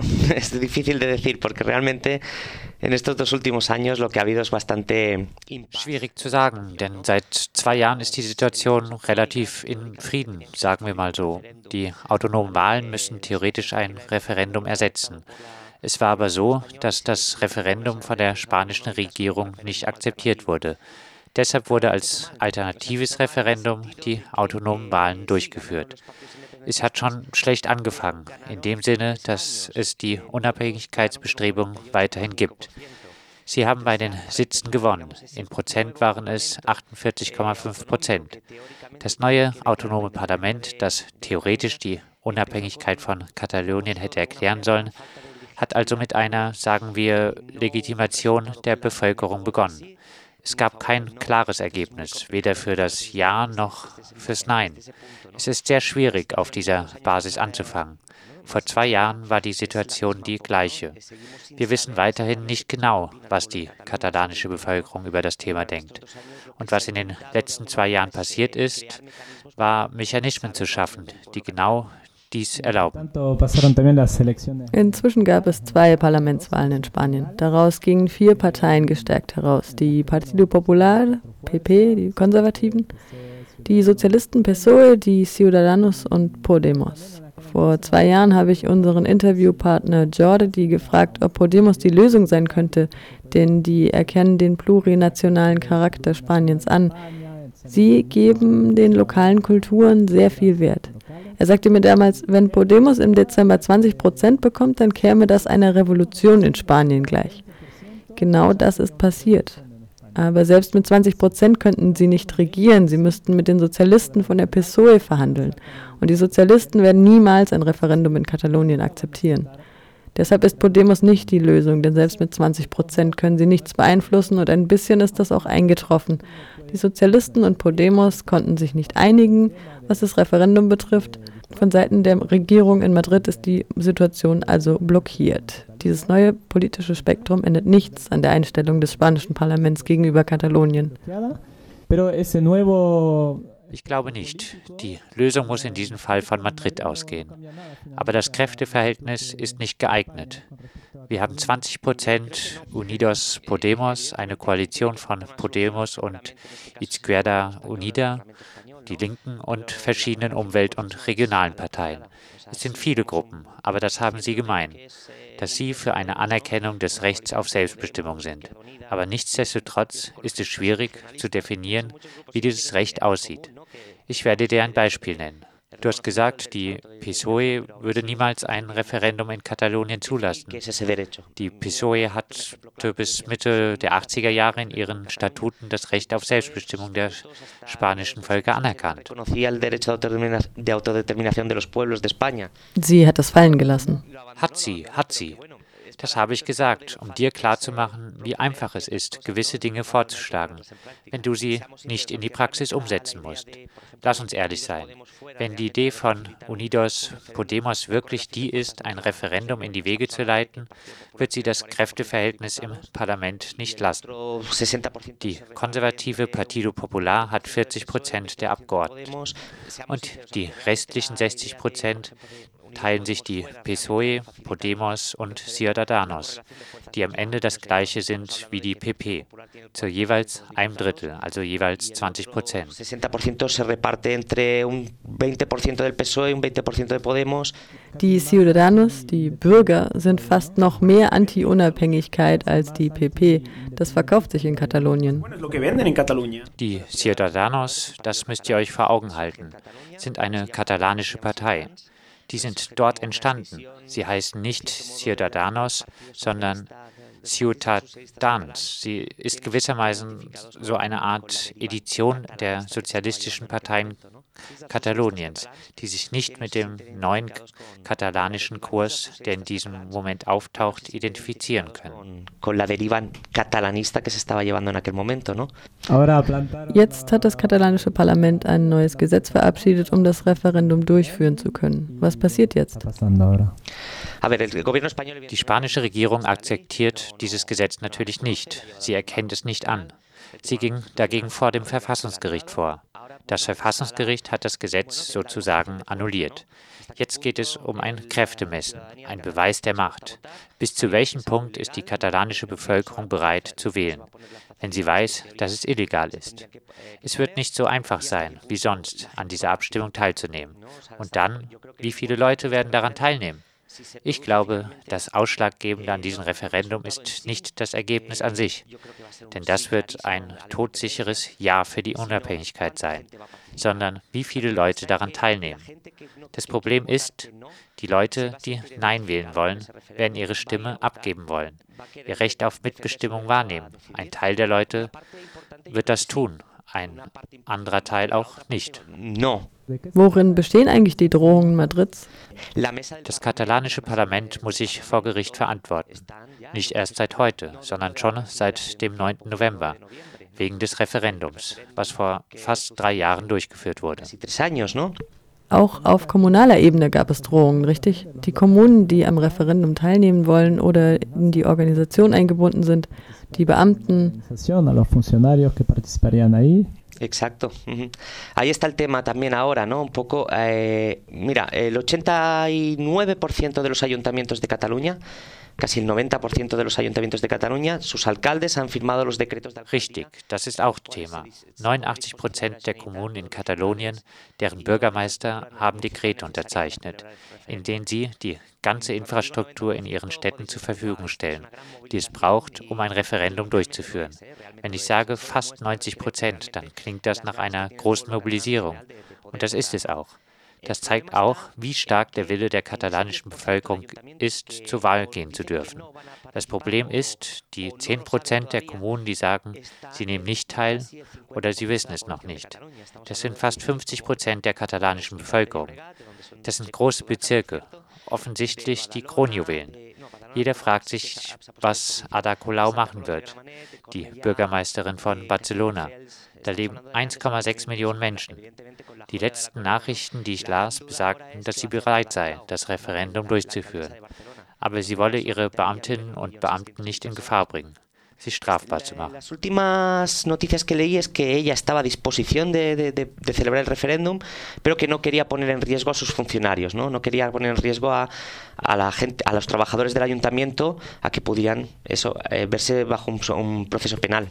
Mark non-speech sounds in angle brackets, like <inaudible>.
<laughs> es difícil de decir porque realmente en estos dos últimos años lo que ha habido es bastante. Schwierig zu sagen, denn seit zwei Jahren ist die Situation relativ in Frieden, sagen wir mal so. Die autonomen Wahlen müssen theoretisch ein Referendum ersetzen. Es war aber so, dass das Referendum von der spanischen Regierung nicht akzeptiert wurde. Deshalb wurde als alternatives Referendum die autonomen Wahlen durchgeführt. Es hat schon schlecht angefangen, in dem Sinne, dass es die Unabhängigkeitsbestrebungen weiterhin gibt. Sie haben bei den Sitzen gewonnen. In Prozent waren es 48,5 Prozent. Das neue autonome Parlament, das theoretisch die Unabhängigkeit von Katalonien hätte erklären sollen, hat also mit einer, sagen wir, Legitimation der Bevölkerung begonnen. Es gab kein klares Ergebnis, weder für das Ja noch fürs Nein. Es ist sehr schwierig, auf dieser Basis anzufangen. Vor zwei Jahren war die Situation die gleiche. Wir wissen weiterhin nicht genau, was die katalanische Bevölkerung über das Thema denkt. Und was in den letzten zwei Jahren passiert ist, war Mechanismen zu schaffen, die genau dies erlauben. Inzwischen gab es zwei Parlamentswahlen in Spanien. Daraus gingen vier Parteien gestärkt heraus. Die Partido Popular, PP, die Konservativen, die Sozialisten PSOE, die Ciudadanos und Podemos. Vor zwei Jahren habe ich unseren Interviewpartner Jordi gefragt, ob Podemos die Lösung sein könnte, denn die erkennen den plurinationalen Charakter Spaniens an. Sie geben den lokalen Kulturen sehr viel Wert. Er sagte mir damals, wenn Podemos im Dezember 20 Prozent bekommt, dann käme das einer Revolution in Spanien gleich. Genau das ist passiert. Aber selbst mit 20 Prozent könnten sie nicht regieren. Sie müssten mit den Sozialisten von der PSOE verhandeln. Und die Sozialisten werden niemals ein Referendum in Katalonien akzeptieren. Deshalb ist Podemos nicht die Lösung, denn selbst mit 20 Prozent können sie nichts beeinflussen und ein bisschen ist das auch eingetroffen. Die Sozialisten und Podemos konnten sich nicht einigen, was das Referendum betrifft. Von Seiten der Regierung in Madrid ist die Situation also blockiert. Dieses neue politische Spektrum ändert nichts an der Einstellung des spanischen Parlaments gegenüber Katalonien. Ich glaube nicht. Die Lösung muss in diesem Fall von Madrid ausgehen. Aber das Kräfteverhältnis ist nicht geeignet. Wir haben 20 Prozent Unidos Podemos, eine Koalition von Podemos und Izquierda Unida, die Linken und verschiedenen Umwelt- und regionalen Parteien. Es sind viele Gruppen, aber das haben sie gemein, dass sie für eine Anerkennung des Rechts auf Selbstbestimmung sind. Aber nichtsdestotrotz ist es schwierig zu definieren, wie dieses Recht aussieht. Ich werde dir ein Beispiel nennen. Du hast gesagt, die PSOE würde niemals ein Referendum in Katalonien zulassen. Die PSOE hat bis Mitte der 80er Jahre in ihren Statuten das Recht auf Selbstbestimmung der spanischen Völker anerkannt. Sie hat das fallen gelassen. Hat sie, hat sie. Das habe ich gesagt, um dir klarzumachen, wie einfach es ist, gewisse Dinge vorzuschlagen, wenn du sie nicht in die Praxis umsetzen musst. Lass uns ehrlich sein. Wenn die Idee von Unidos Podemos wirklich die ist, ein Referendum in die Wege zu leiten, wird sie das Kräfteverhältnis im Parlament nicht lassen. Die konservative Partido Popular hat 40 Prozent der Abgeordneten. Und die restlichen 60 Prozent, teilen sich die PSOE, Podemos und Ciudadanos, die am Ende das gleiche sind wie die PP, zu jeweils einem Drittel, also jeweils 20 Prozent. Die Ciudadanos, die Bürger, sind fast noch mehr Anti-Unabhängigkeit als die PP. Das verkauft sich in Katalonien. Die Ciudadanos, das müsst ihr euch vor Augen halten, sind eine katalanische Partei. Die sind dort entstanden. Sie heißen nicht Ciudadanos, sondern Ciutadans. Sie ist gewissermaßen so eine Art Edition der sozialistischen Parteien Kataloniens, die sich nicht mit dem neuen katalanischen Kurs, der in diesem Moment auftaucht, identifizieren können. Jetzt hat das katalanische Parlament ein neues Gesetz verabschiedet, um das Referendum durchführen zu können. Was passiert jetzt? Die spanische Regierung akzeptiert dieses Gesetz natürlich nicht. Sie erkennt es nicht an. Sie ging dagegen vor dem Verfassungsgericht vor. Das Verfassungsgericht hat das Gesetz sozusagen annulliert. Jetzt geht es um ein Kräftemessen, ein Beweis der Macht. Bis zu welchem Punkt ist die katalanische Bevölkerung bereit zu wählen, wenn sie weiß, dass es illegal ist? Es wird nicht so einfach sein, wie sonst, an dieser Abstimmung teilzunehmen. Und dann, wie viele Leute werden daran teilnehmen? Ich glaube, das Ausschlaggebende an diesem Referendum ist nicht das Ergebnis an sich, denn das wird ein todsicheres Ja für die Unabhängigkeit sein, sondern wie viele Leute daran teilnehmen. Das Problem ist, die Leute, die Nein wählen wollen, werden ihre Stimme abgeben wollen, ihr Recht auf Mitbestimmung wahrnehmen. Ein Teil der Leute wird das tun, ein anderer Teil auch nicht. No, Worin bestehen eigentlich die Drohungen Madrids? Das katalanische Parlament muss sich vor Gericht verantworten. Nicht erst seit heute, sondern schon seit dem 9. November, wegen des Referendums, was vor fast drei Jahren durchgeführt wurde. Auch auf kommunaler Ebene gab es Drohungen, richtig? Die Kommunen, die am Referendum teilnehmen wollen oder in die Organisation eingebunden sind, die Beamten. Exacto. Ahí está el tema también ahora, ¿no? Un poco, eh, mira, el 89% de los ayuntamientos de Cataluña Casi el 90% de los ayuntamientos de Cataluña, sus alcaldes han firmado los decretos de Richtig, das ist auch Thema. 89 Prozent der Kommunen in Katalonien, deren Bürgermeister haben Dekrete unterzeichnet, in denen sie die ganze Infrastruktur in ihren Städten zur Verfügung stellen, die es braucht, um ein Referendum durchzuführen. Wenn ich sage fast 90 Prozent, dann klingt das nach einer großen Mobilisierung. Und das ist es auch. Das zeigt auch, wie stark der Wille der katalanischen Bevölkerung ist, zur Wahl gehen zu dürfen. Das Problem ist, die 10 Prozent der Kommunen, die sagen, sie nehmen nicht teil oder sie wissen es noch nicht. Das sind fast 50 Prozent der katalanischen Bevölkerung. Das sind große Bezirke, offensichtlich die Kronjuwelen. Jeder fragt sich, was Ada Colau machen wird, die Bürgermeisterin von Barcelona. Da leben 1,6 Millionen Menschen. Die letzten Nachrichten, die ich las, besagten, dass sie bereit sei, das Referendum durchzuführen. Aber sie wolle ihre Beamtinnen und Beamten nicht in Gefahr bringen sie strafbar zu machen. Las últimas noticias que leí es que ella estaba a disposición de, de, de, celebrar el referéndum, pero que no quería poner en riesgo a sus funcionarios, no, no quería poner en riesgo a, a la gente, a los trabajadores del ayuntamiento, a que pudieran eso, eh, verse bajo un proceso penal.